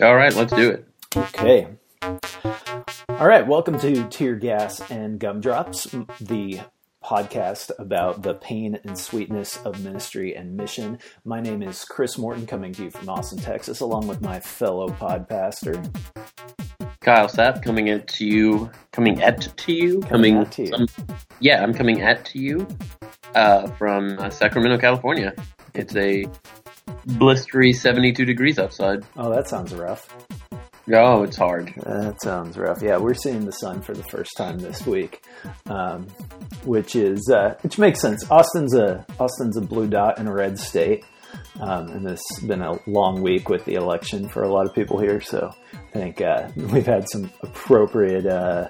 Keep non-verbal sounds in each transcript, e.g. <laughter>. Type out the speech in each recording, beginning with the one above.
All right, let's do it. Okay. All right, welcome to Tear Gas and Gumdrops, the podcast about the pain and sweetness of ministry and mission. My name is Chris Morton, coming to you from Austin, Texas, along with my fellow pod pastor, Kyle Sapp, coming at to you, coming at to you, Coming at to you. some- yeah, I'm coming at to you uh, from uh, Sacramento, California. It's a blistery 72 degrees outside. Oh, that sounds rough. Oh, it's hard. That sounds rough. Yeah, we're seeing the sun for the first time this week, um, which is uh, which makes sense. Austin's a Austin's a blue dot in a red state, um, and this has been a long week with the election for a lot of people here. So I think uh, we've had some appropriate uh,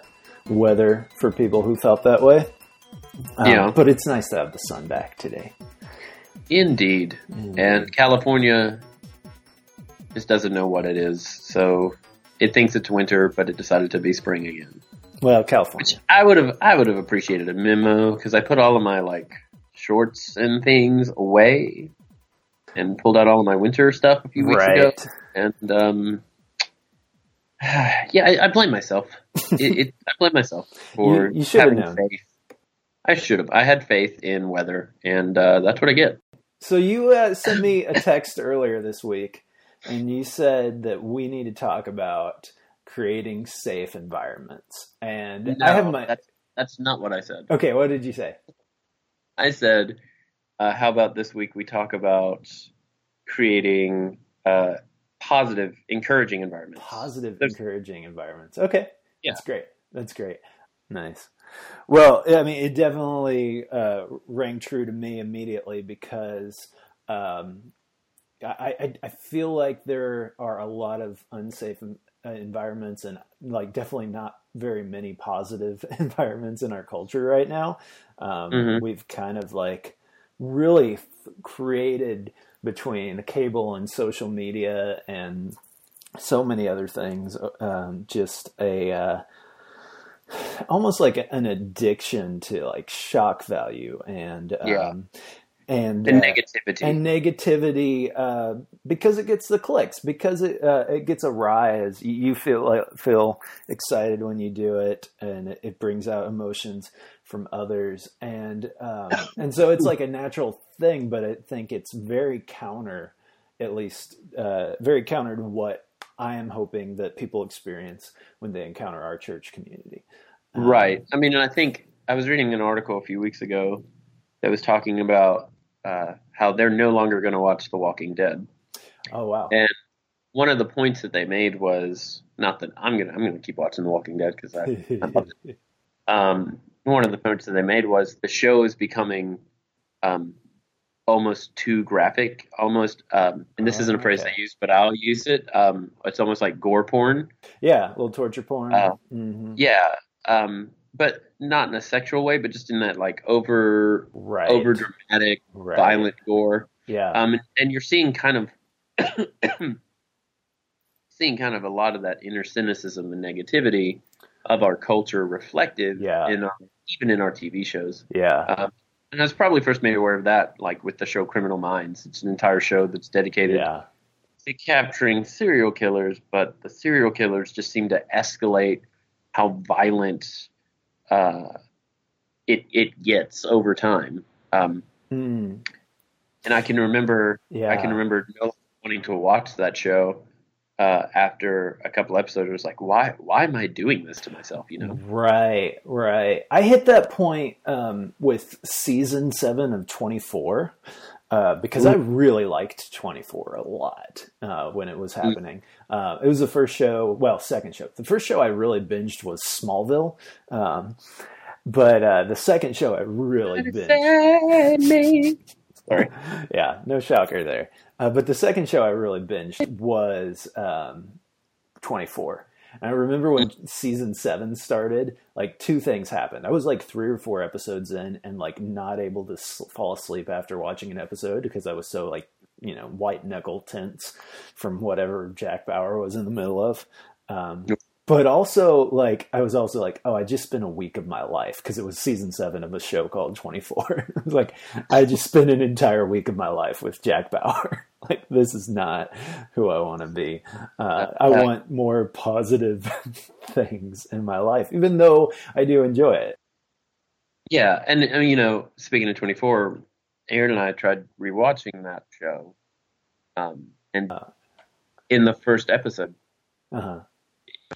weather for people who felt that way. Um, Yeah. but it's nice to have the sun back today. Indeed. Mm. And California just doesn't know what it is. So it thinks it's winter, but it decided to be spring again. Well, California. Which I would have I would have appreciated a memo because I put all of my like shorts and things away and pulled out all of my winter stuff a few weeks ago. And um, <sighs> yeah, I, I blame myself. it, it, I blame myself <laughs> for You- you having known. faith. I should have. I had faith in weather, and uh, that's what I get. So you uh, sent me a text earlier this week, and you said that we need to talk about creating safe environments. And I have No, my that's, that's not what I said. okay. What did you say? I said, uh, how about this week we talk about creating uh, positive, encouraging environments. Positive, There's- encouraging environments. Okay, Yeah. that's great. That's great. Nice. Well, I mean, it definitely uh, rang true to me immediately because um, I, I, I feel like there are a lot of unsafe uh, environments and like definitely not very many positive <laughs> environments in our culture right now. Um, Mhm. We've kind of like really f- created between cable and social media and so many other things, um, just a uh, almost like an addiction to like shock value and um, Yeah. and And uh, negativity. and negativity uh, because it gets the clicks because it uh, it gets a rise. You- You feel like, feel excited when you do it, and it, it brings out emotions from others, and um, <laughs> and so it's like a natural thing. But I think it's very counter, at least uh, very counter to what I am hoping that people experience when they encounter our church community. Um, Right. I mean, and I think I was reading an article a few weeks ago that was talking about uh, how they're no longer going to watch The Walking Dead. Oh wow. And one of the points that they made was not that I'm gonna I'm gonna keep watching The Walking Dead because I <laughs> um, one of the points that they made was the show is becoming um, almost too graphic, almost. Um, and this Oh, isn't a phrase okay. I use, but I'll use it. Um, it's almost like gore porn. yeah, a little torture porn. Uh, hmm Yeah, um, but not in a sexual way, but just in that like over Right. over dramatic, right. violent gore. Yeah. Um, and, and you're seeing kind of <coughs> seeing kind of a lot of that inner cynicism and negativity of our culture reflected Yeah. in our, even in our TV shows. yeah. Um, and I was probably first made aware of that like with the show Criminal Minds. It's an entire show that's dedicated Yeah. to capturing serial killers, but the serial killers just seem to escalate how violent uh, it it gets over time. Um, Hmm. and I can remember Yeah. I can remember wanting to watch that show uh, after a couple episodes. It was like, why why am I doing this to myself? You know? Right, right. I hit that point um, with season seven of 24 uh, because I really liked 24 a lot uh, when it was happening. Uh, it was the first show, well, second show. The first show I really binged was Smallville. Um, but uh, the second show I really binged. Sorry. <laughs> yeah, no shocker there. Uh, but the second show I really binged was um, 24. And I remember when season seven started, like two things happened. I was like three or four episodes in and like not able to s- fall asleep after watching an episode because I was so like, you know, white knuckle tense from whatever Jack Bauer was in the middle of. Um, but also like I was also like, oh, I just spent a week of my life because it was season seven of a show called Twenty Four. <laughs> like I just spent an entire week of my life with Jack Bauer. <laughs> like this is not who I want to be. Uh, I want more positive <laughs> things in my life, even though I do enjoy it. Yeah, and I mean, you know, speaking of Twenty Four, Aaron and I tried rewatching that show, um, and uh, in the first episode. Uh-huh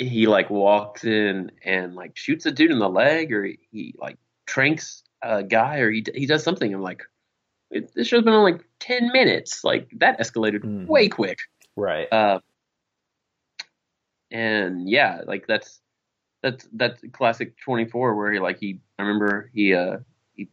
he like walks in and like shoots a dude in the leg, or he, he like tranks a guy, or he he does something. I'm like, it, this show's been on like ten minutes. Like that escalated mm. way quick. Right. Uh, and yeah, like that's that's that's classic 24 where he like he I remember he uh he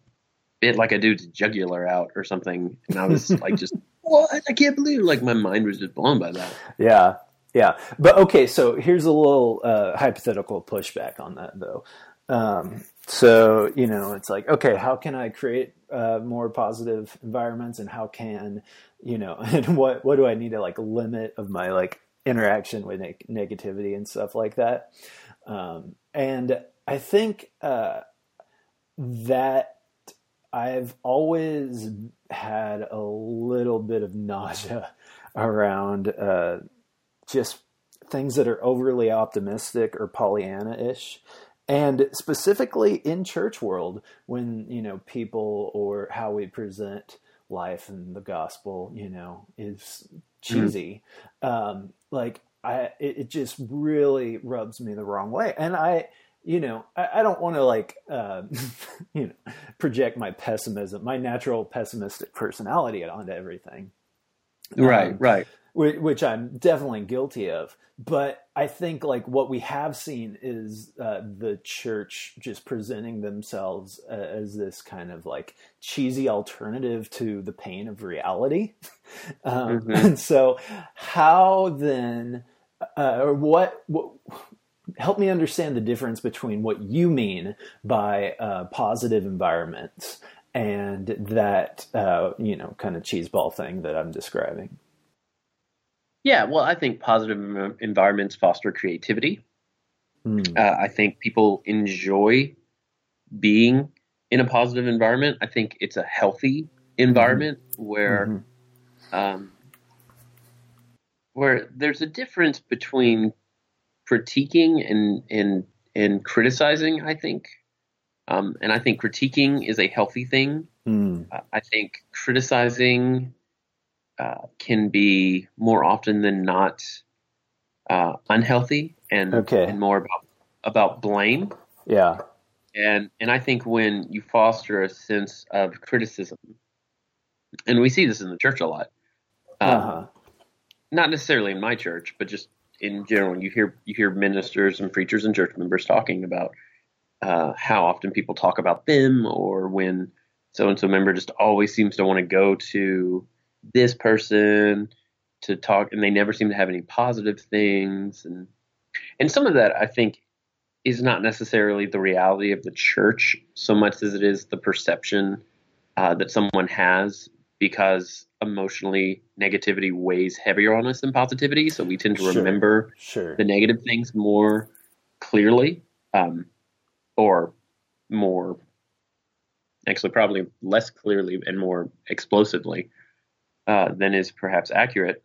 bit like a dude's jugular out or something, and I was like just <laughs> what I can't believe like my mind was just blown by that. Yeah, yeah, but okay. So here's a little uh, hypothetical pushback on that, though. Um, so you know, it's like, okay, how can I create uh, more positive environments, and how can you know, <laughs> and what what do I need to like limit of my like interaction with ne- negativity and stuff like that? Um, and I think uh, that I've always had a little bit of nausea <laughs> around uh, just things that are overly optimistic or Pollyanna-ish. And specifically in church world, when you know people or how we present life and the gospel, you know, is cheesy. Mm. Um, like I, it, it, just really rubs me the wrong way. And I, you know, I, I don't want to like, uh, <laughs> you know, project my pessimism, my natural pessimistic personality onto everything. Right, um, right which I'm definitely guilty of. But I think like what we have seen is uh, the church just presenting themselves uh, as this kind of like cheesy alternative to the pain of reality. <laughs> um, mm-hmm. And so, how then, uh, what, what, help me understand the difference between what you mean by uh, positive environments and that, uh, you know, kind of cheeseball thing that I'm describing. Yeah, well, I think positive environments foster creativity. Mm. Uh, I think people enjoy being in a positive environment. I think it's a healthy environment mm-hmm. where, mm-hmm. Um, where there's a difference between critiquing and and and criticizing. I think, um, and I think critiquing is a healthy thing. Mm. Uh, I think criticizing uh, can be more often than not uh, unhealthy and, okay. and more about about blame. Yeah. And and I think when you foster a sense of criticism, and we see this in the church a lot, um, uh-huh. not necessarily in my church, but just in general, you hear you hear ministers and preachers and church members talking about uh, how often people talk about them, or when so and so member just always seems to want to go to this person to talk and they never seem to have any positive things. And and some of that I think is not necessarily the reality of the church so much as it is the perception uh, that someone has because emotionally negativity weighs heavier on us than positivity. So we tend to sure, remember sure. the negative things more clearly um, or more actually probably less clearly and more explosively uh, than is perhaps accurate.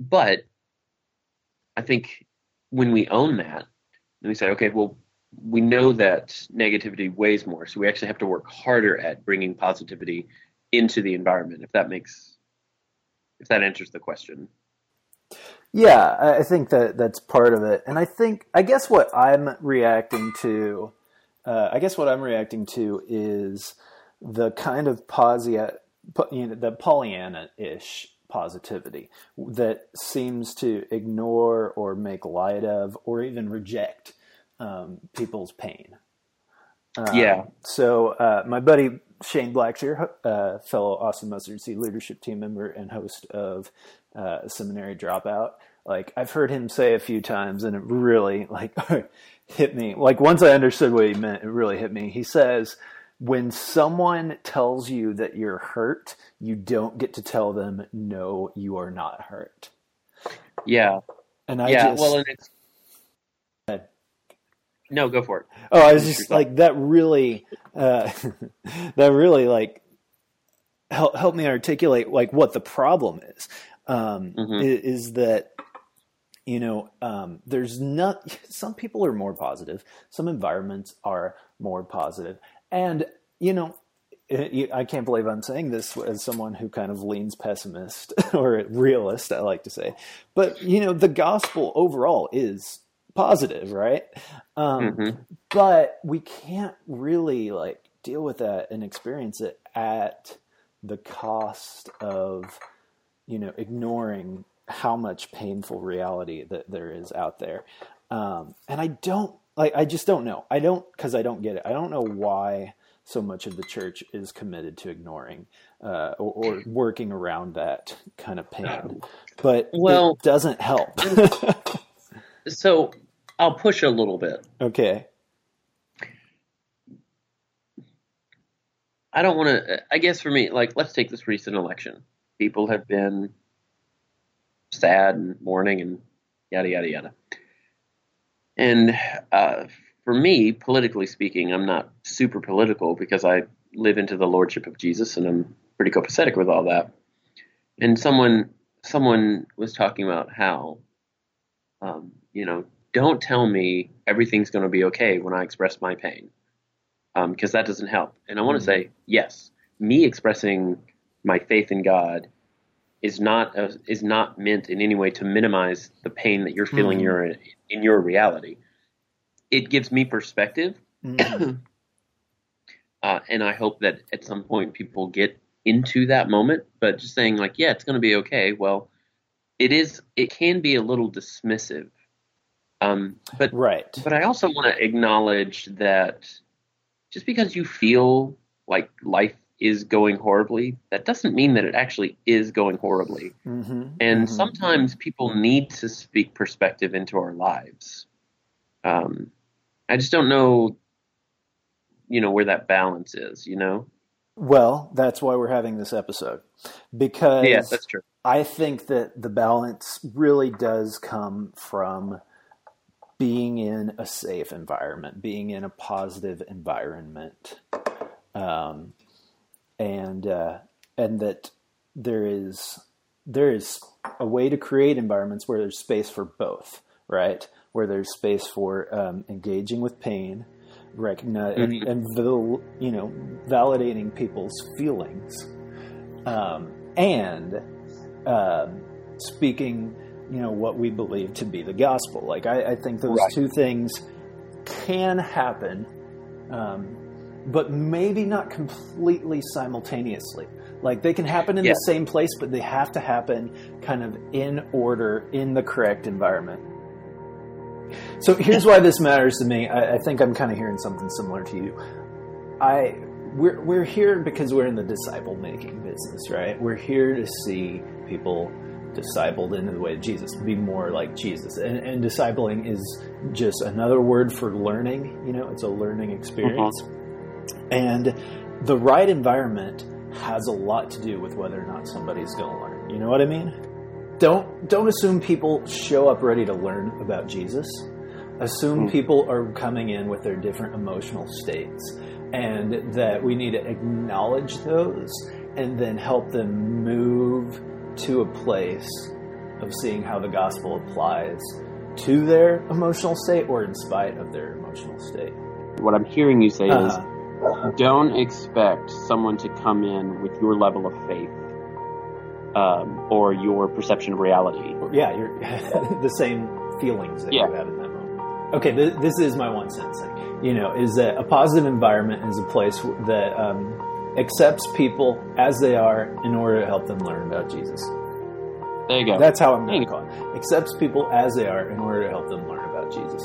But I think when we own that, we say, okay, well, we know that negativity weighs more, so we actually have to work harder at bringing positivity into the environment. If that makes, if that answers the question. Yeah, I think that that's part of it, and I think I guess what I'm reacting to, uh, I guess what I'm reacting to is the kind of posi- you know, the Pollyanna-ish positivity that seems to ignore or make light of or even reject um, people's pain. Um, yeah. So uh, my buddy Shane Blackshear, uh, fellow Austin Mustard Seed leadership team member and host of uh, Seminary Dropout, like I've heard him say a few times, and it really like <laughs> hit me. Like once I understood what he meant, it really hit me. He says when someone tells you that you're hurt, you don't get to tell them, no, you are not hurt. Yeah. And I yeah, just, well, and it's, No, go for it. Oh, I was just like that. Really, uh, <laughs> that really like help help me articulate like what the problem is. Um, Mm-hmm. is, is that you know um, there's not some people are more positive, some environments are more positive, and you know. I can't believe I'm saying this as someone who kind of leans pessimist <laughs> or realist, I like to say. But, you know, the gospel overall is positive, right? Um, Mhm. but we can't really like deal with that and experience it at the cost of you know ignoring how much painful reality that there is out there um, and i don't like i just don't know i don't because i don't get it i don't know why so much of the church is committed to ignoring uh, or, or <clears throat> working around that kind of pain but Well- it doesn't help <laughs> So I'll push a little bit. okay I don't want to. I guess for me, like, let's take this recent election. People have been sad and mourning and yada yada yada. And uh, for me, politically speaking, I'm not super political because I live into the lordship of Jesus and I'm pretty copacetic with all that. And someone someone was talking about how, um, you know, don't tell me everything's going to be okay when I express my pain because that doesn't help. And I want to Mhm. say, yes, me expressing my faith in God is not uh, is not meant in any way to minimize the pain that you're feeling Mhm. you're in, your reality. It gives me perspective, Mhm. <coughs> uh, and I hope that at some point people get into that moment. But just saying like, yeah, it's going to be okay. Well, it is. It can be a little dismissive. Um, but right but I also want to acknowledge that just because you feel like life is going horribly, that doesn't mean that it actually is going horribly. hmm And sometimes people need to speak perspective into our lives. Um, I just don't know, you know, where that balance is. You know? Well, that's why we're having this episode because Yeah, that's true. I think that the balance really does come from being in a safe environment, being in a positive environment, um, and uh, and that there is there is a way to create environments where there's space for both, right? Where there's space for um, engaging with pain, recognize and, Mhm. and val- you know validating people's feelings, um, and um, speaking you know what we believe to be the gospel. Like I, I think those Right. two things can happen, um, but maybe not completely simultaneously. Like they can happen in Yeah. the same place, but they have to happen kind of in order in the correct environment. So here's why this matters to me. I, I think I'm kind of hearing something similar to you. I we're we're here because we're in the disciple making business, right? We're here to see people discipled into the way of Jesus, be more like Jesus. And, and discipling is just another word for learning. You know, it's a learning mm-hmm. experience. And the right environment has a lot to do with whether or not somebody's going to learn. You know what I mean? Don't don't assume people show up ready to learn about Jesus. Assume Hmm. people are coming in with their different emotional states and that we need to acknowledge those and then help them move to a place of seeing how the gospel applies to their emotional state or in spite of their emotional state. What I'm hearing you say Uh-huh. is, don't expect someone to come in with your level of faith um, or your perception of reality. yeah, you're <laughs> the same feelings that Yeah. you have in that moment. Okay, th- this is my one sentence. You know, is that a positive environment is a place that um, accepts people as they are in order to help them learn about Jesus. There you go. That's how I'm going to call it. Accepts people as they are in order to help them learn about Jesus.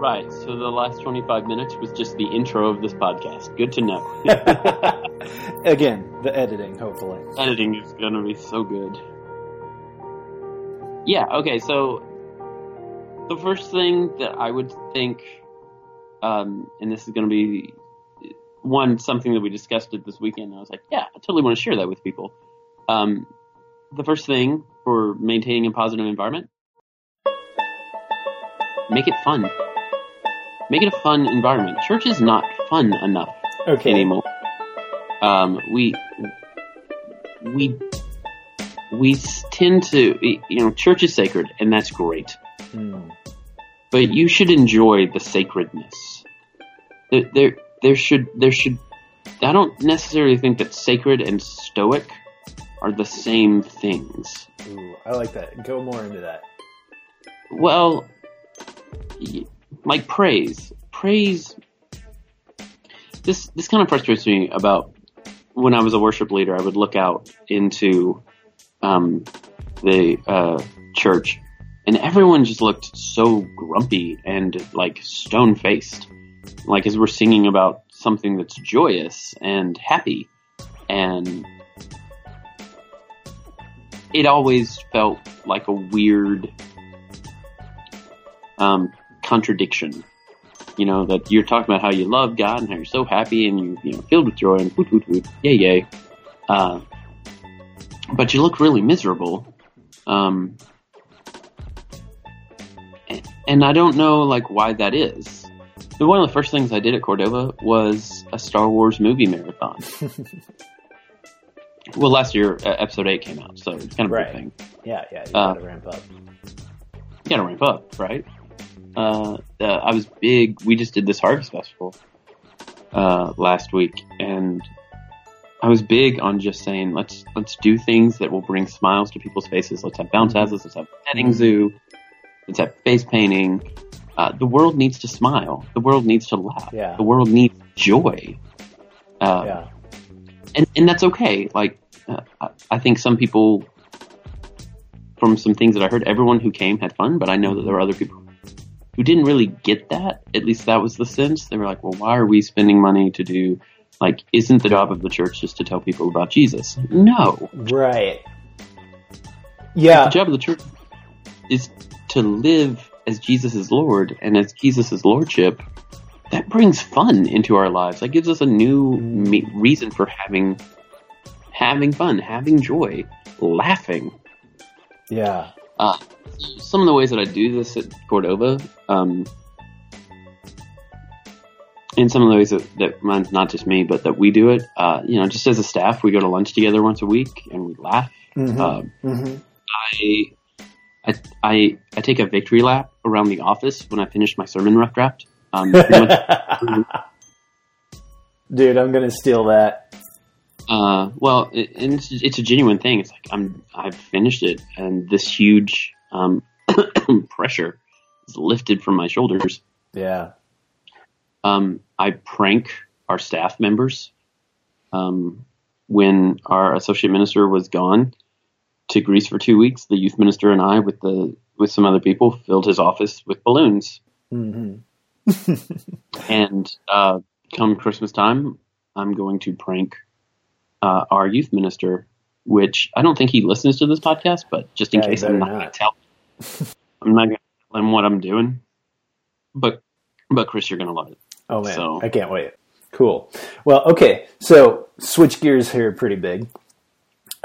Right. So the last 25 minutes was just the intro of this podcast. Good to know. <laughs> <laughs> Again, the editing, hopefully. Editing is going to be so good. Yeah, okay, so the first thing that I would think, um, and this is going to be one, something that we discussed it this weekend, and I was like, yeah, I totally want to share that with people. Um, the first thing for maintaining a positive environment make it fun. Make it a fun environment. Church is not fun enough Okay. anymore. Um, we we we tend to you know church is sacred and that's great, Hmm. but you should enjoy the sacredness. There there, there should there should I don't necessarily think that sacred and stoic are the same things. Ooh, I like that. Go more into that. Well, like praise, praise. This this kind of frustrates me about when I was a worship leader. I would look out into um, the uh, church, and everyone just looked so grumpy and like stone faced, like as we're singing about something that's joyous and happy, and it always felt like a weird um, contradiction. You know, that you're talking about how you love God and how you're so happy and you, you know, filled with joy and woot, woot, woot, yay, yay. Uh, but you look really miserable. Um, and, I don't know, like, why that is. But One of the first things I did at Cordova was a Star Wars movie marathon. <laughs> well, last year, uh, episode 8 came out, so it's kind of a Right. big thing. Yeah, yeah. You Uh, gotta ramp up. you gotta ramp up, right? Uh, uh, I was big. We just did this harvest festival uh, last week, and I was big on just saying let's let's do things that will bring smiles to people's faces. Let's have bounce houses. Let's have petting zoo. Let's have face painting. Uh, the world needs to smile. The world needs to laugh. Yeah. The world needs joy. Uh, Yeah. and and that's okay. Like uh, I, I think some people, from some things that I heard, everyone who came had fun, but I know that there were other people who didn't really get that. At least that was the sense. They were like, "Well, why are we spending money to do?" Like, isn't the job of the church just to tell people about Jesus? No, Right. Yeah. the job of the church is to live as Jesus is Lord, and as Jesus is Lordship, that brings fun into our lives. That gives us a new me- reason for having having fun, having joy, laughing. Yeah. Uh, some of the ways that I do this at Cordova, um, and some of the ways that, that well, not just me, but that we do it, uh, you know, just as a staff, we go to lunch together once a week and we laugh. Mhm. Uh, hmm I, I, I, I take a victory lap around the office when I finish my sermon rough draft. Um, <laughs> Dude, I'm gonna steal that. Uh, well, it, and it's, it's a genuine thing. It's like I'm, I've finished it, and this huge um, <coughs> pressure is lifted from my shoulders. Yeah. Um, I prank our staff members. Um, when our associate minister was gone to Greece for two weeks, the youth minister and I, with the with some other people, filled his office with balloons. hmm <laughs> And uh, come Christmas time, I'm going to prank uh, our youth minister, which I don't think he listens to this podcast, but just in Yeah, case, I'm not going to not. tell. <laughs> I'm not going to tell him what I'm doing. But but Chris, you're going to love it. Oh man, So- I can't wait. Cool. Well, okay. So switch gears here pretty big.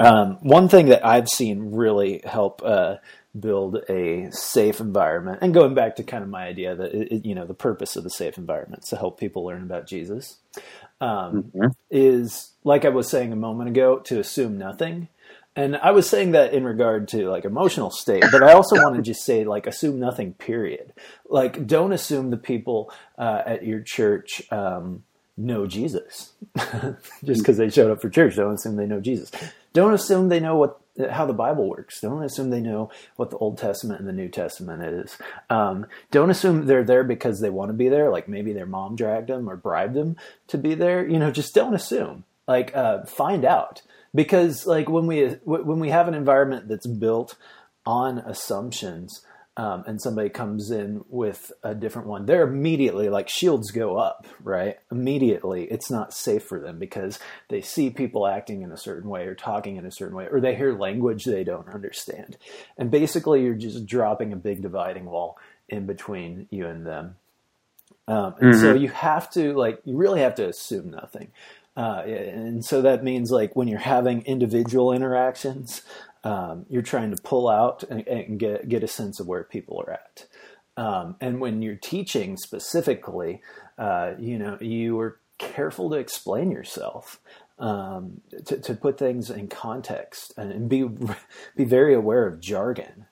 Um, one thing that I've seen really help uh, build a safe environment, and going back to kind of my idea that it- you know the purpose of the safe environment is to help people learn about Jesus, um, is like I was saying a moment ago to assume nothing. And I was saying that in regard to like emotional state, but I also <laughs> want to just say like assume nothing. Period. Like don't assume the people uh, at your church um, know Jesus <laughs> just because they showed up for church. Don't assume they know Jesus. Don't assume they know what how the Bible works. Don't assume they know what the Old Testament and the New Testament is. Um, don't assume they're there because they want to be there. Like maybe their mom dragged them or bribed them to be there. You know, just don't assume. Like uh, find out because like when we when we have an environment that's built on assumptions um, and somebody comes in with a different one, they're immediately like shields go up, right? Immediately, it's not safe for them because they see people acting in a certain way or talking in a certain way, or they hear language they don't understand. And basically, you're just dropping a big dividing wall in between you and them. Um, and so you have to like you really have to assume nothing. Uh, and so that means like when you're having individual interactions, um, you're trying to pull out and, and get get a sense of where people are at. Um, and when you're teaching specifically, uh, you know, you are careful to explain yourself, um, to, to, put things in context, and be <laughs> be very aware of jargon.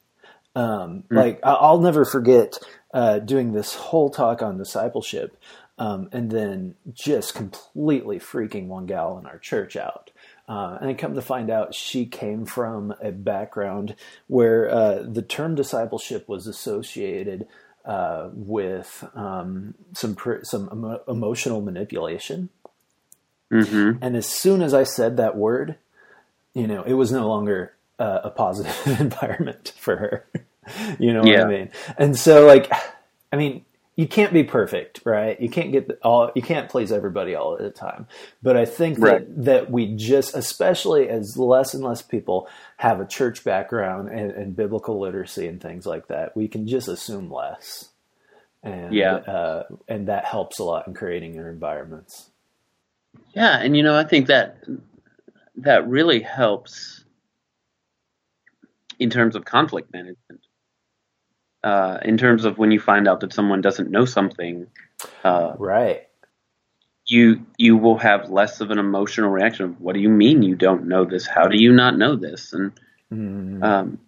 Um, mm. Like I'll never forget uh, doing this whole talk on discipleship, um, and then just completely freaking one gal in our church out. Uh, and I come to find out she came from a background where uh, the term discipleship was associated uh, with um, some some emo- emotional manipulation. Mm-hmm. And as soon as I said that word, you know, it was no longer uh, a positive <laughs> environment for her. <laughs> you know yeah. what I mean? And so, like, I mean, you can't be perfect, right? You can't get all, you can't please everybody all at a time. But I think right. that, that we just, especially as less and less people have a church background and, and biblical literacy and things like that, we can just assume less. And, yeah. Uh, and that helps a lot in creating your environments. Yeah. And, you know, I think that, that really helps in terms of conflict management uh, in terms of when you find out that someone doesn't know something, uh, right? You you will have less of an emotional reaction of what do you mean you don't know this? How do you not know this? And mm. um,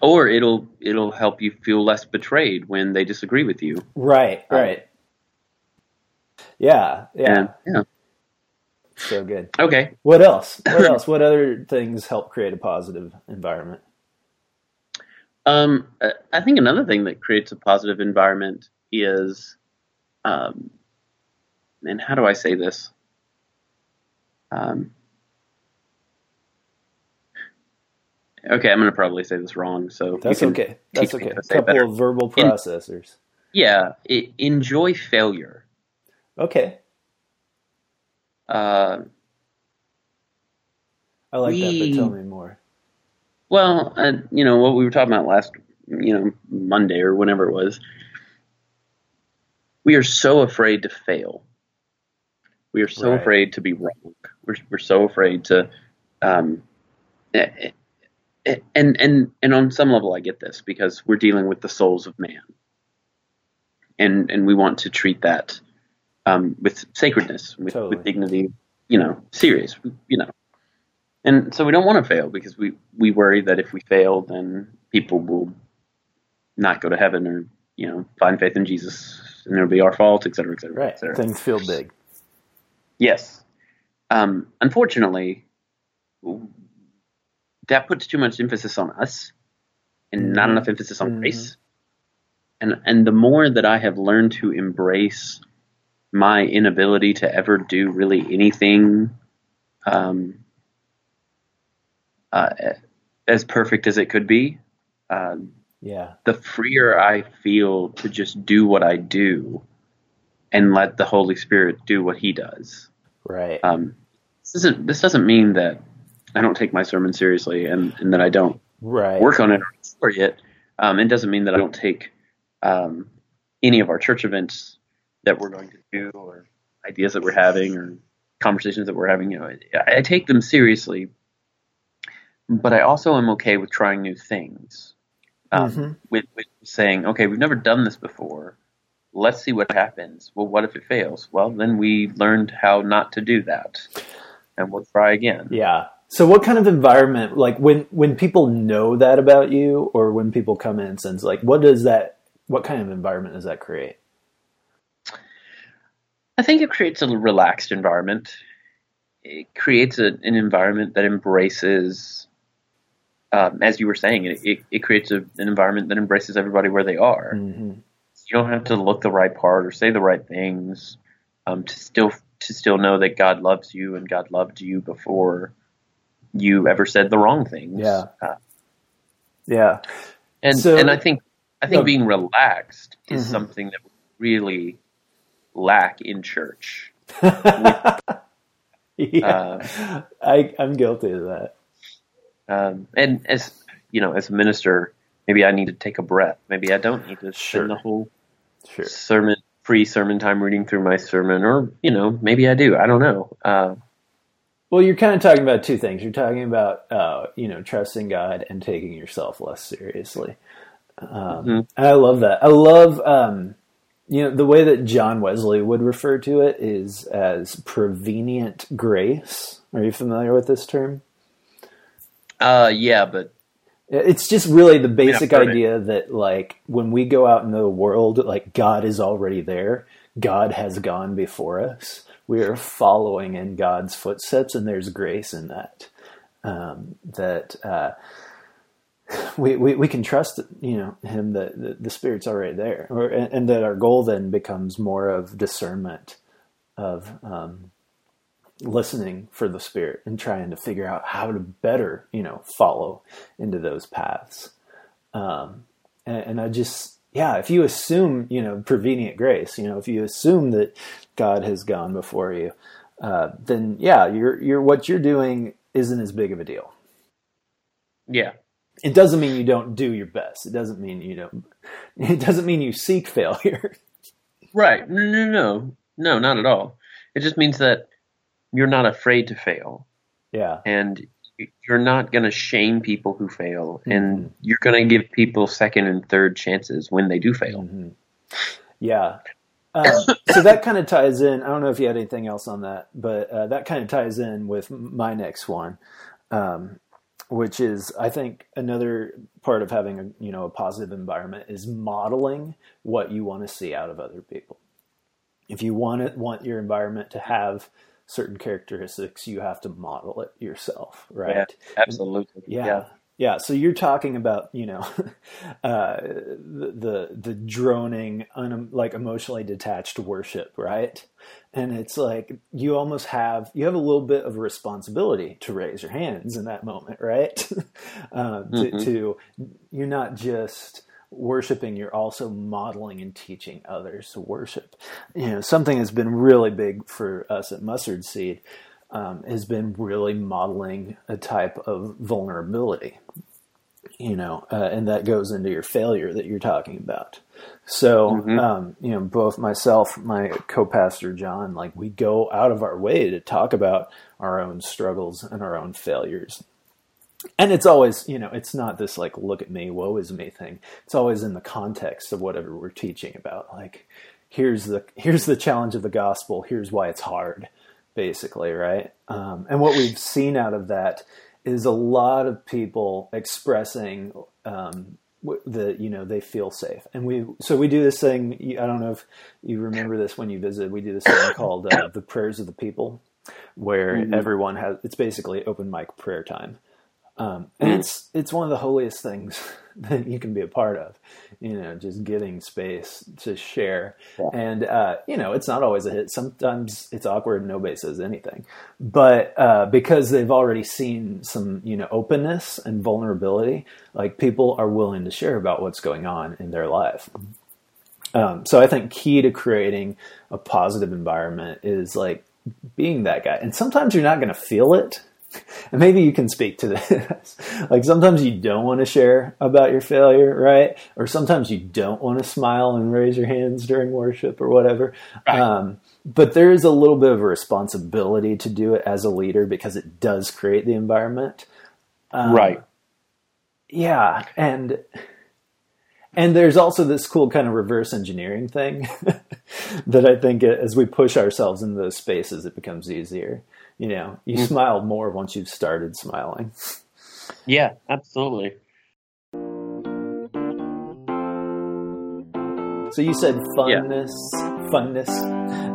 or it'll it'll help you feel less betrayed when they disagree with you. Right, uh, right. Yeah, yeah, and, yeah. So good. Okay. What else? What else? what other things help create a positive environment? Um, I think another thing that creates a positive environment is, um, and how do I say this? Um, okay, I'm going to probably say this wrong, so that's okay. That's okay. A couple of verbal processors. In, yeah, it, enjoy failure. Okay. Uh, I like we, that, but tell me more. Well, uh, you know what we were talking about last, you know, Monday or whenever it was. We are so afraid to fail. We are so right. afraid to be wrong. We're we're so afraid to, um, and and and on some level, I get this because we're dealing with the souls of man, and and we want to treat that um, with sacredness, with, totally. with dignity, you know, serious, you know. And so we don't want to fail because we, we worry that if we fail, then people will not go to heaven or, you know, find faith in Jesus and it'll be our fault, et cetera, et cetera, right. et cetera. Things feel big. Yes. Um, unfortunately, that puts too much emphasis on us and not enough emphasis on mm-hmm. grace. And, and the more that I have learned to embrace my inability to ever do really anything um, uh, as perfect as it could be. Um, yeah. The freer I feel to just do what I do and let the Holy Spirit do what He does. Right. Um, this isn't. This doesn't mean that I don't take my sermon seriously and, and that I don't right. work on it or it. Um, it doesn't mean that I don't take um, any of our church events that we're going to do or ideas that we're having or conversations that we're having. You know, I, I take them seriously, but I also am okay with trying new things. Um, mm-hmm. with, with saying, okay, we've never done this before. Let's see what happens. Well, what if it fails? Well, then we learned how not to do that, and we'll try again. Yeah. So, what kind of environment, like when when people know that about you, or when people come in and sense, like, what does that, what kind of environment does that create? I think it creates a relaxed environment. It creates a, an environment that embraces um, as you were saying, it, it, it creates a, an environment that embraces everybody where they are. Mm-hmm. You don't have to look the right part or say the right things um, to still to still know that God loves you and God loved you before you ever said the wrong things. Yeah, uh, yeah. And so, and I think I think being relaxed is mm-hmm. something that we really lack in church. <laughs> yeah, uh, I, I'm guilty of that. Um, and as you know, as a minister, maybe I need to take a breath. Maybe I don't need to sure. spend the whole sure. sermon, free sermon time reading through my sermon, or you know, maybe I do. I don't know. Uh, well, you're kind of talking about two things. You're talking about uh, you know trusting God and taking yourself less seriously. Um, mm-hmm. And I love that. I love, um, you know, the way that John Wesley would refer to it is as prevenient grace. Are you familiar with this term? Uh, yeah, but it's just really the basic idea it. that like when we go out in the world, like God is already there. God has gone before us. We are following in God's footsteps, and there's grace in that. Um, that uh, <sighs> we, we, we can trust you know him that the, the spirit's already there or, and, and, that our goal then becomes more of discernment of um, listening for the spirit and trying to figure out how to better you know follow into those paths um, and, and, i just yeah if you assume you know prevenient grace you know if you assume that god has gone before you uh, then yeah you're you're what you're doing isn't as big of a deal yeah it doesn't mean you don't do your best. It doesn't mean you don't. <laughs> It doesn't mean you seek failure. <laughs> right? No, no, no, no, not at all. It just means that you're not afraid to fail. Yeah. And you're not going to shame people who fail, mm-hmm. and you're going to give people second and third chances when they do fail. Mm-hmm. Yeah. Um, <coughs> so that kind of ties in. I don't know if you had anything else on that, but uh, that kind of ties in with my next one. Um, which is I think another part of having a you know a positive environment is modeling what you want to see out of other people. If you want it, want your environment to have certain characteristics, you have to model it yourself, right? Yeah, absolutely. Yeah. yeah. Yeah, so you're talking about you know <laughs> uh, the, the the droning, un, like emotionally detached worship, right? And it's like you almost have you have a little bit of responsibility to raise your hands in that moment, right? <laughs> uh, to, mm-hmm. to you're not just worshiping, you're also modeling and teaching others to worship. You know, something that's been really big for us at Mustard Seed um, has been really modeling a type of vulnerability, you know, uh, and that goes into your failure that you're talking about. So, mm-hmm. um, you know, both myself, my co-pastor John, like we go out of our way to talk about our own struggles and our own failures. And it's always, you know, it's not this like, look at me, woe is me thing. It's always in the context of whatever we're teaching about. Like, here's the, here's the challenge of the gospel. Here's why it's hard basically, right? Um, and what we've seen out of that is a lot of people expressing um, that you know they feel safe, and we so we do this thing. I don't know if you remember this when you visited. We do this thing called uh, the prayers of the people, where mm-hmm. everyone has. It's basically open mic prayer time. Um, and it's it's one of the holiest things <laughs> that you can be a part of, you know, just getting space to share. Yeah. And uh, you know, it's not always a hit. Sometimes it's awkward and nobody says anything. But uh, because they've already seen some, you know, openness and vulnerability, like people are willing to share about what's going on in their life. Um, so I think key to creating a positive environment is like being that guy. And sometimes you're not going to feel it and <laughs> maybe you can speak to this. <laughs> like sometimes you don't want to share about your failure, right? Or sometimes you don't want to smile and raise your hands during worship or whatever. Right. Um, but there is a little bit of a responsibility to do it as a leader because it does create the environment. Um, right. Yeah, and and there's also this cool kind of reverse engineering thing <laughs> that I think as we push ourselves into those spaces, it becomes easier you know, you mm-hmm. smile more once you've started smiling. Yeah, absolutely. So you said funness, yeah. funness.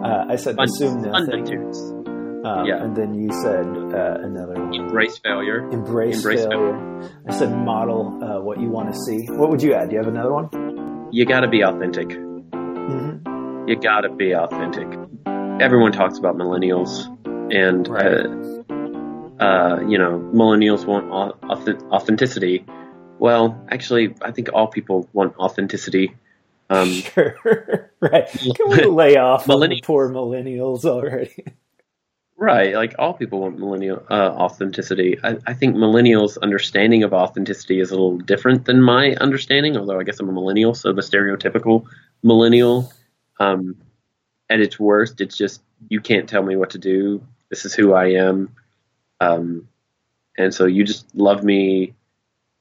Uh, I said Fun, assume nothing. Um, yeah. And then you said uh, another one. Embrace failure. Embrace, Embrace failure. failure. I said model uh, what you want to see. What would you add? Do you have another one? You got to be authentic. Mm-hmm. You got to be authentic. Everyone talks about millennials and right. uh, uh, you know millennials want authenticity. Well, actually, I think all people want authenticity. Um, <laughs> sure, <laughs> right? Can we <laughs> lay off millennials. poor millennials already? right, like all people want millennial uh, authenticity. I, I, think millennials' understanding of authenticity is a little different than my understanding. Although I guess I'm a millennial, so the stereotypical millennial. Um, at its worst, it's just you can't tell me what to do this is who I am. Um, and so you just love me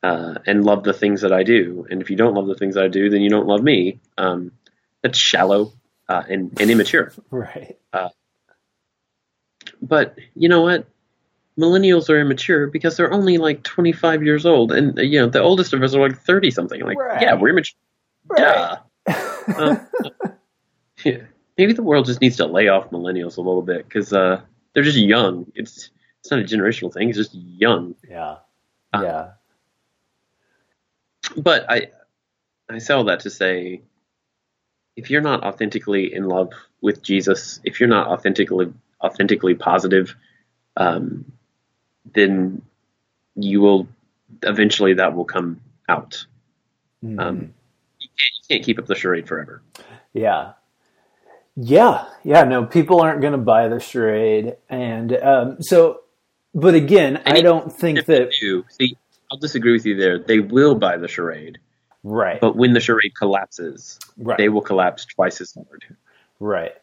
uh, and love the things that I do. And if you don't love the things I do, then you don't love me. Um, that's shallow uh, and, and immature. <laughs> Right. But you know what? Millennials are immature because they're only like 25 years old, and uh, you know the oldest of us are like 30 something. Like, Right. yeah, we're immature. Right. <laughs> Uh, yeah. Maybe the world just needs to lay off millennials a little bit because uh, they're just young. It's it's not a generational thing. It's just young. yeah. Uh, Yeah. But I I say all that to say, if you're not authentically in love with Jesus, if you're not authentically authentically positive, um, then you will eventually that will come out. Mhm. Um, you, can't, you can't keep up the charade forever. Yeah. Yeah. Yeah. No, people aren't going to buy the charade. And um, so, but again, I don't think that, see, I'll disagree with you there. They will buy the charade, right. but when the charade collapses, right. they will collapse twice as hard. Right.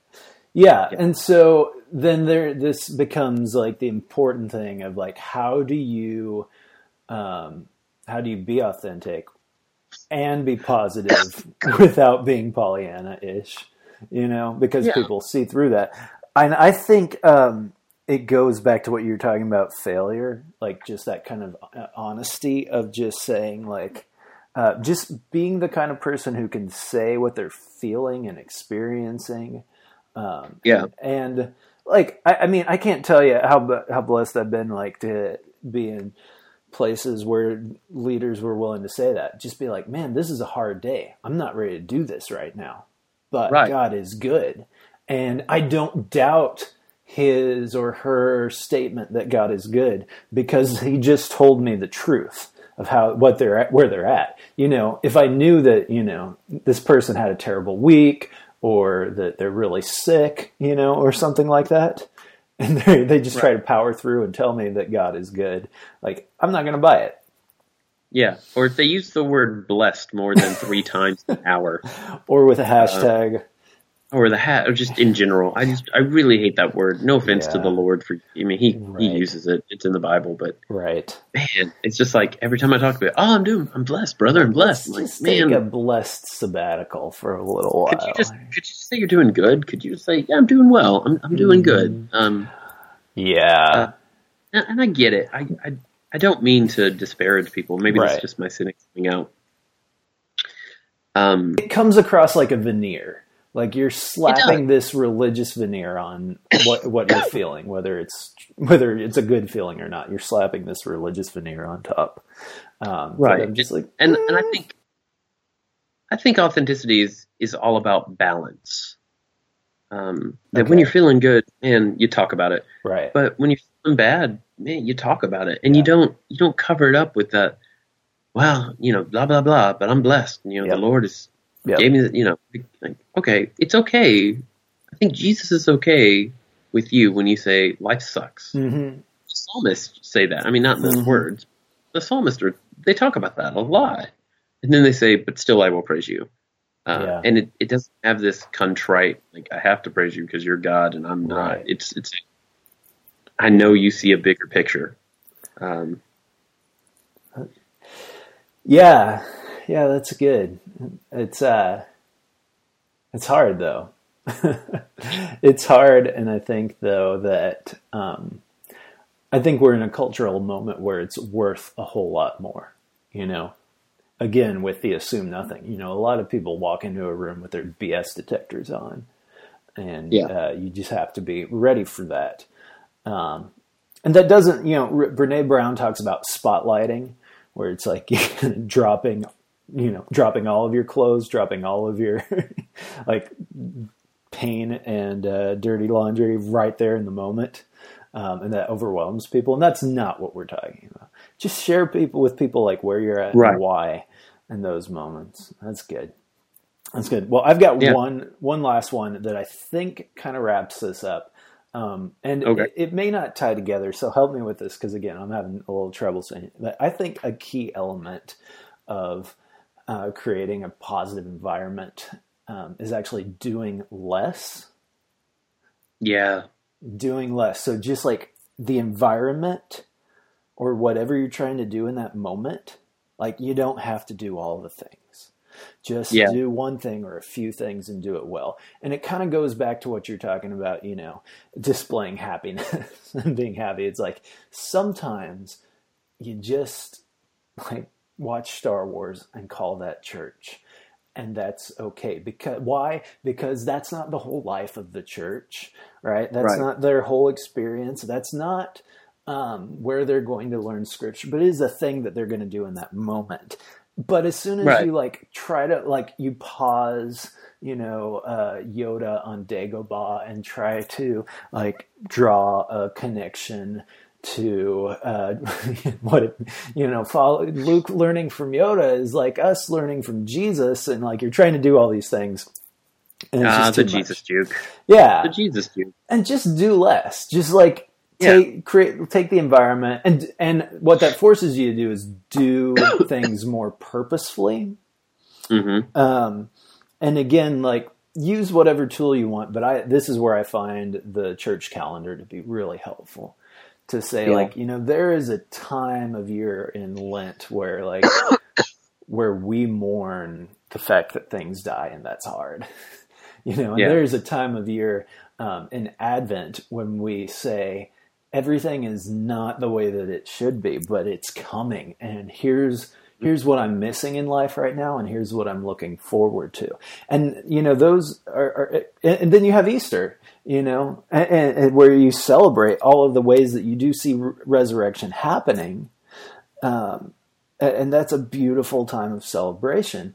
Yeah. Yeah. And so then there this becomes like the important thing of like how do you um how do you be authentic and be positive <laughs> without being Pollyanna ish, you know, because Yeah. people see through that. And I think um it goes back to what you were talking about failure, like just that kind of uh, honesty of just saying like uh, just being the kind of person who can say what they're feeling and experiencing. Um, Yeah. and like I, I mean, I can't tell you how how blessed I've been like to be in places where leaders were willing to say that. Just be like, man, this is a hard day. I'm not ready to do this right now, but Right. God is good, and I don't doubt his or her statement that God is good because he just told me the truth of how what they're at, where they're at. You know, if I knew that you know this person had a terrible week or that they're really sick, you know, or something like that, <laughs> and they they just try to power through and tell me that God is good, like I'm not going to buy it. Yeah. Or if they use the word blessed more than three <laughs> times an hour, Or with a hashtag, or the hat, or just in general. I just, I really hate that word. No offense to the Lord for, I mean, he, Right. he uses it. It's in the Bible, but right? man, it's just like every time I talk about it, oh, I'm doing, I'm blessed, brother, I'm blessed. I'm like, Just man, take a blessed sabbatical for a little while. could you just, could you just say you're doing good? Could you just say, yeah, I'm doing well. I'm, I'm doing good. Mm-hmm. Um, yeah, and, and I get it. I, I, I don't mean to disparage people. Maybe Right. that's just my cynic coming out. Um, it comes across like a veneer. Like you're slapping this religious veneer on what what you're <coughs> feeling, whether it's whether it's a good feeling or not. You're slapping this religious veneer on top. Um, Right. I'm just like, and and I think I think authenticity is is all about balance. Um, that when you're feeling good, and you talk about it. right, But when you're feeling bad, man, you talk about it, and you don't you don't cover it up with that. Well, you know, blah blah blah. But I'm blessed. You know, Yep. the Lord is Yep. gave me. The, you know, like, okay, it's okay. I think Jesus is okay with you when you say life sucks. hmm psalmists say that. I mean, not in those Mhm. words. The psalmists are they talk about that a lot, and then they say, "But still, I will praise you." Uh, Yeah. And it, it doesn't have this contrite like I have to praise you because you're God and I'm not. Right. It's it's. I know you see a bigger picture. Um, Yeah, yeah, that's good. It's uh, it's hard though. <laughs> it's hard, and I think though that um, I think we're in a cultural moment where it's worth a whole lot more. You know, again with the assume nothing. You know, a lot of people walk into a room with their BS detectors on, and Yeah. uh, you just have to be ready for that. Um, and that doesn't, you know, Brene Brown talks about spotlighting, where it's like <laughs> dropping, you know, dropping all of your clothes, dropping all of your <laughs> like pain and uh, dirty laundry right there in the moment, um, and that overwhelms people. And that's not what we're talking about. Just share people with people like where you're at Right. and why in those moments. That's good. That's good. Well, I've got Yeah. one one last one that I think kind of wraps this up. Um, and Okay. it, it may not tie together, so help me with this because again, I'm having a little trouble saying it. But I think a key element of uh, creating a positive environment um, is actually doing less. yeah, Doing less. So just like the environment or whatever you're trying to do in that moment, Like you don't have to do all the things. Just Yeah. do one thing or a few things and do it well. And it kind of goes back to what you're talking about, you know, displaying happiness <laughs> and being happy. It's like sometimes you just like watch Star Wars and call that church. And that's okay. Because why? Because that's not the whole life of the church, right? That's Right. not their whole experience. That's not um, where they're going to learn scripture, but it is a thing that they're going to do in that moment. But as soon as Right. you like try to like you pause, you know, uh, Yoda on Dagobah and try to like draw a connection to uh, <laughs> what it, you know, follow Luke learning from Yoda is like us learning from Jesus, and like you're trying to do all these things. And it's Ah, just the much. Jesus juke. yeah, The Jesus juke. and just do less. Just like Yeah. take create take the environment and and what that forces you to do is do <coughs> things more purposefully. hmm Um, and again, like use whatever tool you want, but I this is where I find the church calendar to be really helpful. To say Yeah. like you know there is a time of year in Lent where like <coughs> where we mourn the fact that things die and that's hard. <laughs> you know, and Yeah. there's a time of year um, in Advent when we say everything is not the way that it should be, but it's coming, and here's here's what I'm missing in life right now, and here's what I'm looking forward to. And you know, those are, are and then you have Easter, you know, and, and, where you celebrate all of the ways that you do see re- resurrection happening. Um, and that's a beautiful time of celebration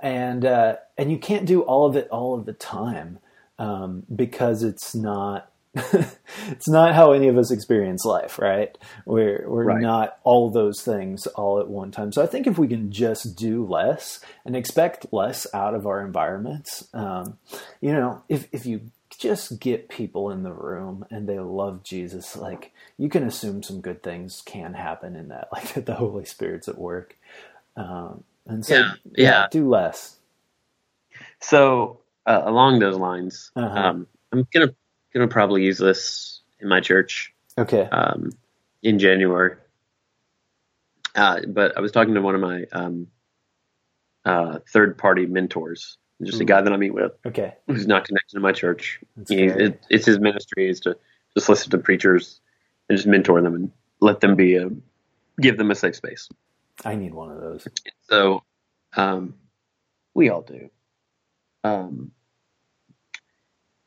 and uh, and you can't do all of it all of the time um, because it's not <laughs> it's not how any of us experience life right we're we're Right. not all those things all at one time so i think if we can just do less and expect less out of our environments um, you know if if you just get people in the room and they love jesus like you can assume some good things can happen in that <laughs> like that the holy spirit's at work um, and so Yeah, yeah. do less So uh, along those lines, Uh-huh. um, I'm gonna gonna probably use this in my church okay um, in January. Uh, but I was talking to one of my um, uh, third party mentors, just a guy that I meet with, okay who's not connected to my church. He, it, it's his ministry is to just listen to preachers and just mentor them and let them be a give them a safe space. i need one of those So um, we all do. Um,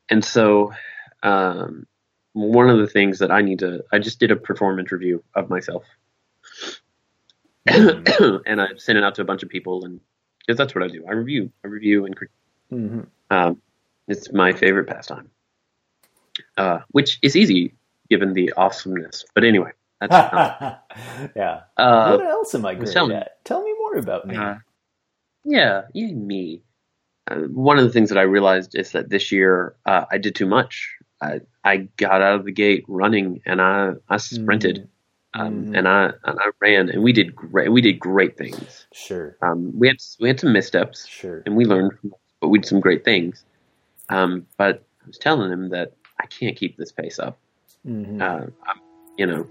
and so um, one of the things that I need to, I just did a performance review of myself. <coughs> and I sent it out to a bunch of people, and because that's what I do. I review, I review, and critique. hmm Um, it's my favorite pastime, uh, which is easy given the awesomeness. But anyway, that's not, <laughs> yeah uh, what else am i great telling you. at tell me more about me Uh, yeah, you and me. Uh, one of the things that I realized is that this year uh, I did too much. I, I got out of the gate running and I, I sprinted um, Mhm. and I and I ran and we did great. We did great things. sure Um, we had we had some missteps sure and we learned, from but we did some great things. Um, but I was telling him that I can't keep this pace up. Mhm. Uh, you know,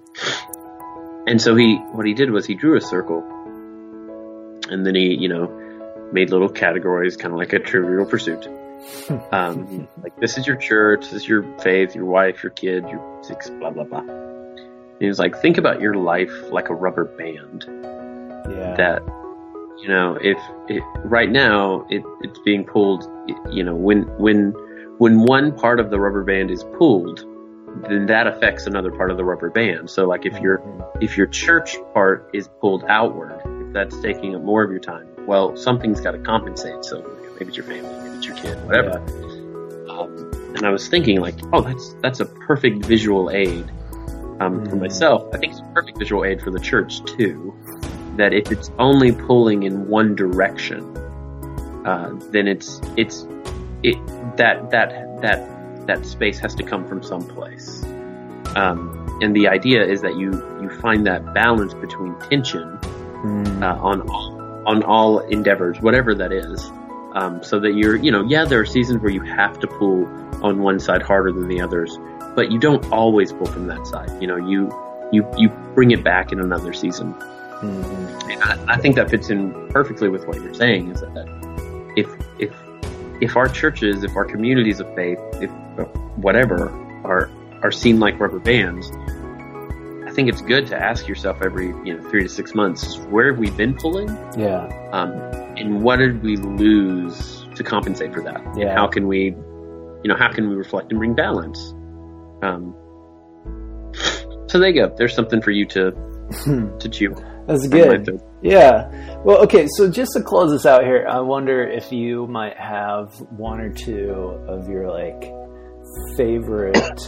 and so he what he did was he drew a circle, and then he you know made little categories, kind of like a Trivial Pursuit. <laughs> Um, like this is your church, this is your faith, your wife, your kid, your six, blah blah blah. He was like, think about your life like a rubber band. yeah That you know, if it, right now it, it's being pulled, you know, when when when one part of the rubber band is pulled, then that affects another part of the rubber band. So like if your Mhm. if your church part is pulled outward, if that's taking up more of your time, well, something's got to compensate. So maybe it's your family, it's your kid, whatever. Um, and I was thinking like, oh, that's that's a perfect visual aid um, for Mhm. myself. I think it's a perfect visual aid for the church too. That if it's only pulling in one direction, uh, then it's it's it that that that that space has to come from someplace. Um, and the idea is that you you find that balance between tension Mm. uh, on all on all endeavors, whatever that is, um, so that you're you know yeah there are seasons where you have to pull on one side harder than the others, but you don't always pull from that side. You know you you you bring it back in another season. Mm-hmm. And I, I, think that fits in perfectly with what you're saying. Is that if if if our churches, if our communities of faith, if whatever are are seen like rubber bands, I think it's good to ask yourself every you know three to six months where have we been pulling? Yeah. Um, and what did we lose to compensate for that? Yeah. And how can we, you know, how can we reflect and bring balance? Um, so there you go. There's something for you to <laughs> to chew. That's good. Yeah. Well, okay. So just to close this out here, I wonder if you might have one or two of your like favorite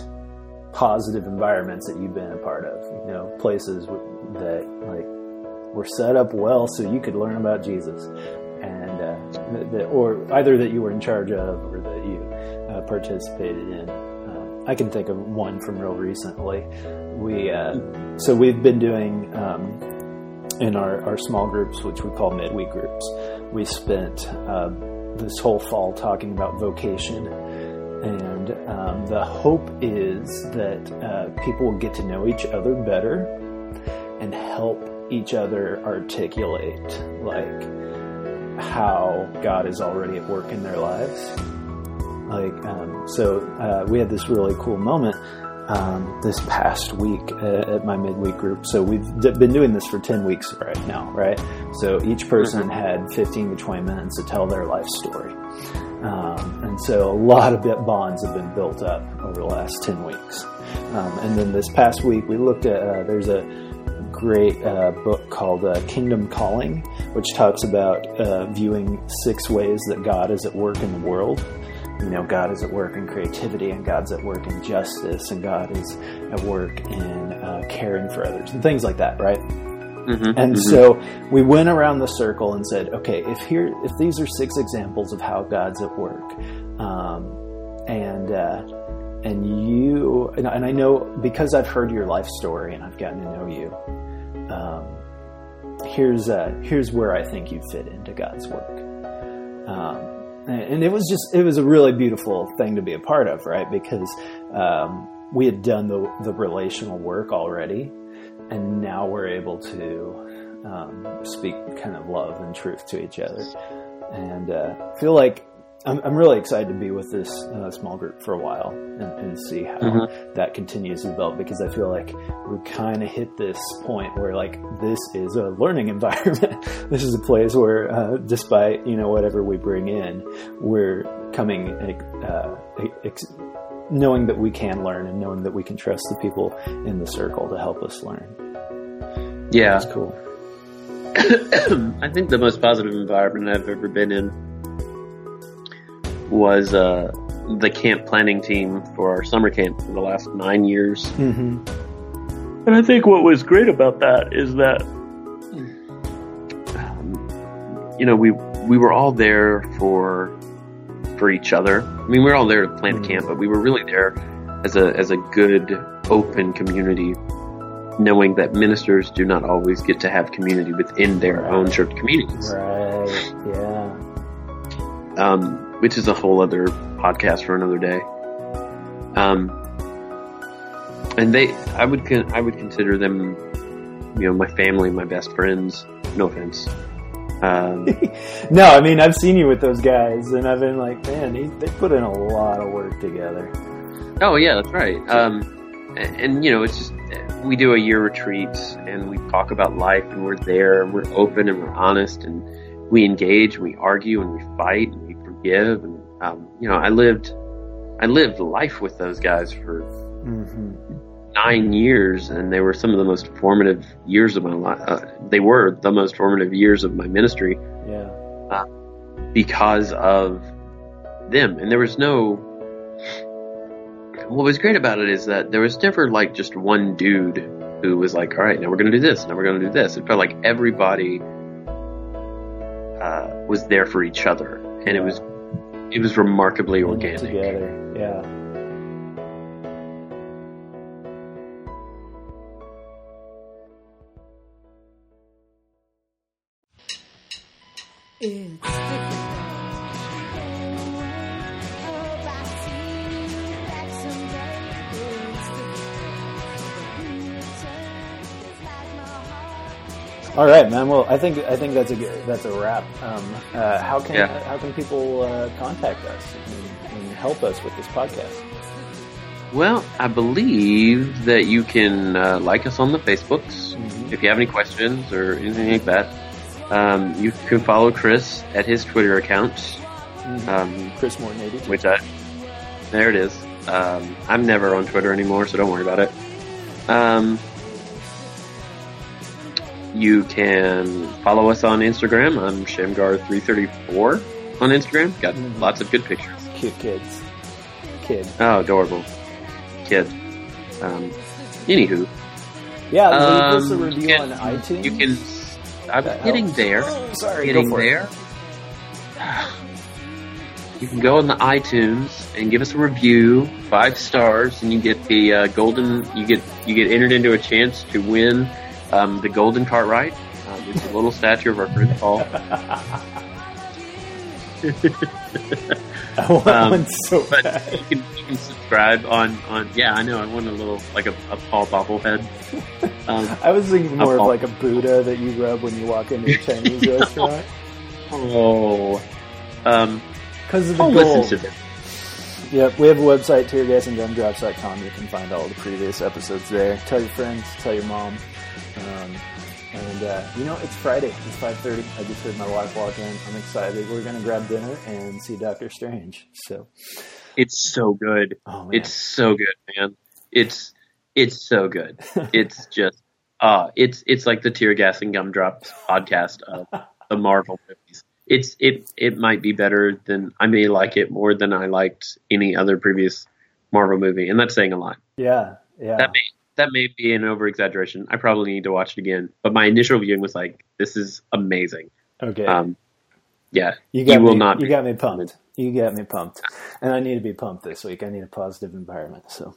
positive environments that you've been a part of. You know, places that like were set up well so you could learn about Jesus, and uh, that, or either that you were in charge of or that you uh, participated in. Uh, I can think of one from real recently. We uh, so we've been doing um, in our, our small groups, which we call midweek groups. We spent uh, this whole fall talking about vocation and um, the hope is that uh, people will get to know each other better and help each other articulate like how God is already at work in their lives. Like, um, so uh, we had this really cool moment um, this past week at, at my midweek group. So we've d- been doing this for 10 weeks right now, right? So each person mm-hmm. had 15 to 20 minutes to tell their life story. Um, and so a lot of bonds have been built up over the last 10 weeks. Um, and then this past week, we looked at, uh, there's a great uh, book called uh, Kingdom Calling, which talks about uh, viewing six ways that God is at work in the world. You know, God is at work in creativity, and God's at work in justice, and God is at work in uh, caring for others, and things like that, right? Mm-hmm, and mm-hmm. so we went around the circle and said, okay, if here, if these are six examples of how God's at work, um, and uh, and you, and, and, I know because I've heard your life story and I've gotten to know you, um, here's uh, here's where I think you fit into God's work. Um, and it was just it was a really beautiful thing to be a part of, right? Because um, we had done the the relational work already and now we're able to um, speak kind of love and truth to each other. And uh, feel like I'm, I'm, really excited to be with this uh, small group for a while and, and see how mm-hmm. that continues to develop because I feel like we kind of hit this point where like this is a learning <laughs> environment. this is a place where, uh, despite you know whatever we bring in, we're coming uh, ex- knowing that we can learn and knowing that we can trust the people in the circle to help us learn. Yeah. That's cool. <coughs> I think the most positive environment I've ever been in was uh, the camp planning team for our summer camp for the last nine years. Mm-hmm. And I think what was great about that is that, um, you know, we we were all there for for each other. I mean, we were all there to plan mm. camp, but we were really there as a as a good, open community, knowing that ministers do not always get to have community within their own church communities. Right. Yeah. Um, which is a whole other podcast for another day. Um, and they, I would, I would consider them, you know, my family, my best friends. No offense. Um, <laughs> no, I mean I've seen you with those guys, and I've been like, man, they, they put in a lot of work together. Oh yeah, that's right. Um, and, and, you know, it's just we do a year retreat, and we talk about life, and we're there, and we're open, and we're honest, and we engage, and we argue, and we fight, and we forgive, and um, you know, I lived, I lived life with those guys for. Mm-hmm nine years, and they were some of the most formative years of my life. Uh, they were the most formative years of my ministry. Yeah. Uh, because of them, and there was no. What was great about it is that there was never like just one dude who was like, "All right, now we're going to do this, now we're going to do this." It felt like everybody uh, was there for each other, and it was it was remarkably organic. Together, yeah. It's. All right, man. Well, I think I think that's a that's a wrap. Um, uh, how can yeah. how can people uh, contact us and, and, help us with this podcast? Well, I believe that you can uh, like us on the Facebooks mm-hmm. if you have any questions or anything like that. Um, you can follow Chris at his Twitter account, Mhm. um, Chris Morton eighty two. which I there it is. Um, I'm never on Twitter anymore, so don't worry about it. Um, you can follow us on Instagram. I'm Shamgar334 on Instagram. Got Mhm. lots of good pictures. Cute kids. Kid. Oh, adorable kid. Um, anywho, Yeah, leave us a Um, review can- on iTunes. you can. I'm That getting helps. there. Oh, sorry, getting go for it. there. <sighs> You can go on the iTunes and give us a review, five stars, and you get the uh, golden. You get you get entered into a chance to win um, the golden Cartwright. Uh, it's a little statue of our friend Paul. <laughs> <laughs> I want Um, one so But bad. you can you can subscribe on on. Yeah, I know. I want a little like a, a Paul bobblehead. Um, <laughs> I was thinking more of like a Buddha that you rub when you walk into a Chinese <laughs> restaurant oh, um, because of the I'll gold. listen to this. Yep, we have a website, teargasandgumdrops.com. You can find all the previous episodes there. Tell your friends, tell your mom. Um, and, uh, you know, it's Friday. It's 5.30. I just heard my wife walk in. I'm excited. We're going to grab dinner and see Doctor Strange. So, It's so good. oh. It's so good, man. It's it's so good. <laughs> It's just uh it's it's like the tear gas and gumdrops podcast of the Marvel movies. It's it it might be better than I may like it more than I liked any other previous Marvel movie, and that's saying a lot. yeah, yeah. That may that may be an over exaggeration. I probably need to watch it again. But my initial viewing was like, this is amazing. okay. Um, yeah, you got you will me, not You got me pumped. You got me pumped. And I need to be pumped this week. I need a positive environment. So,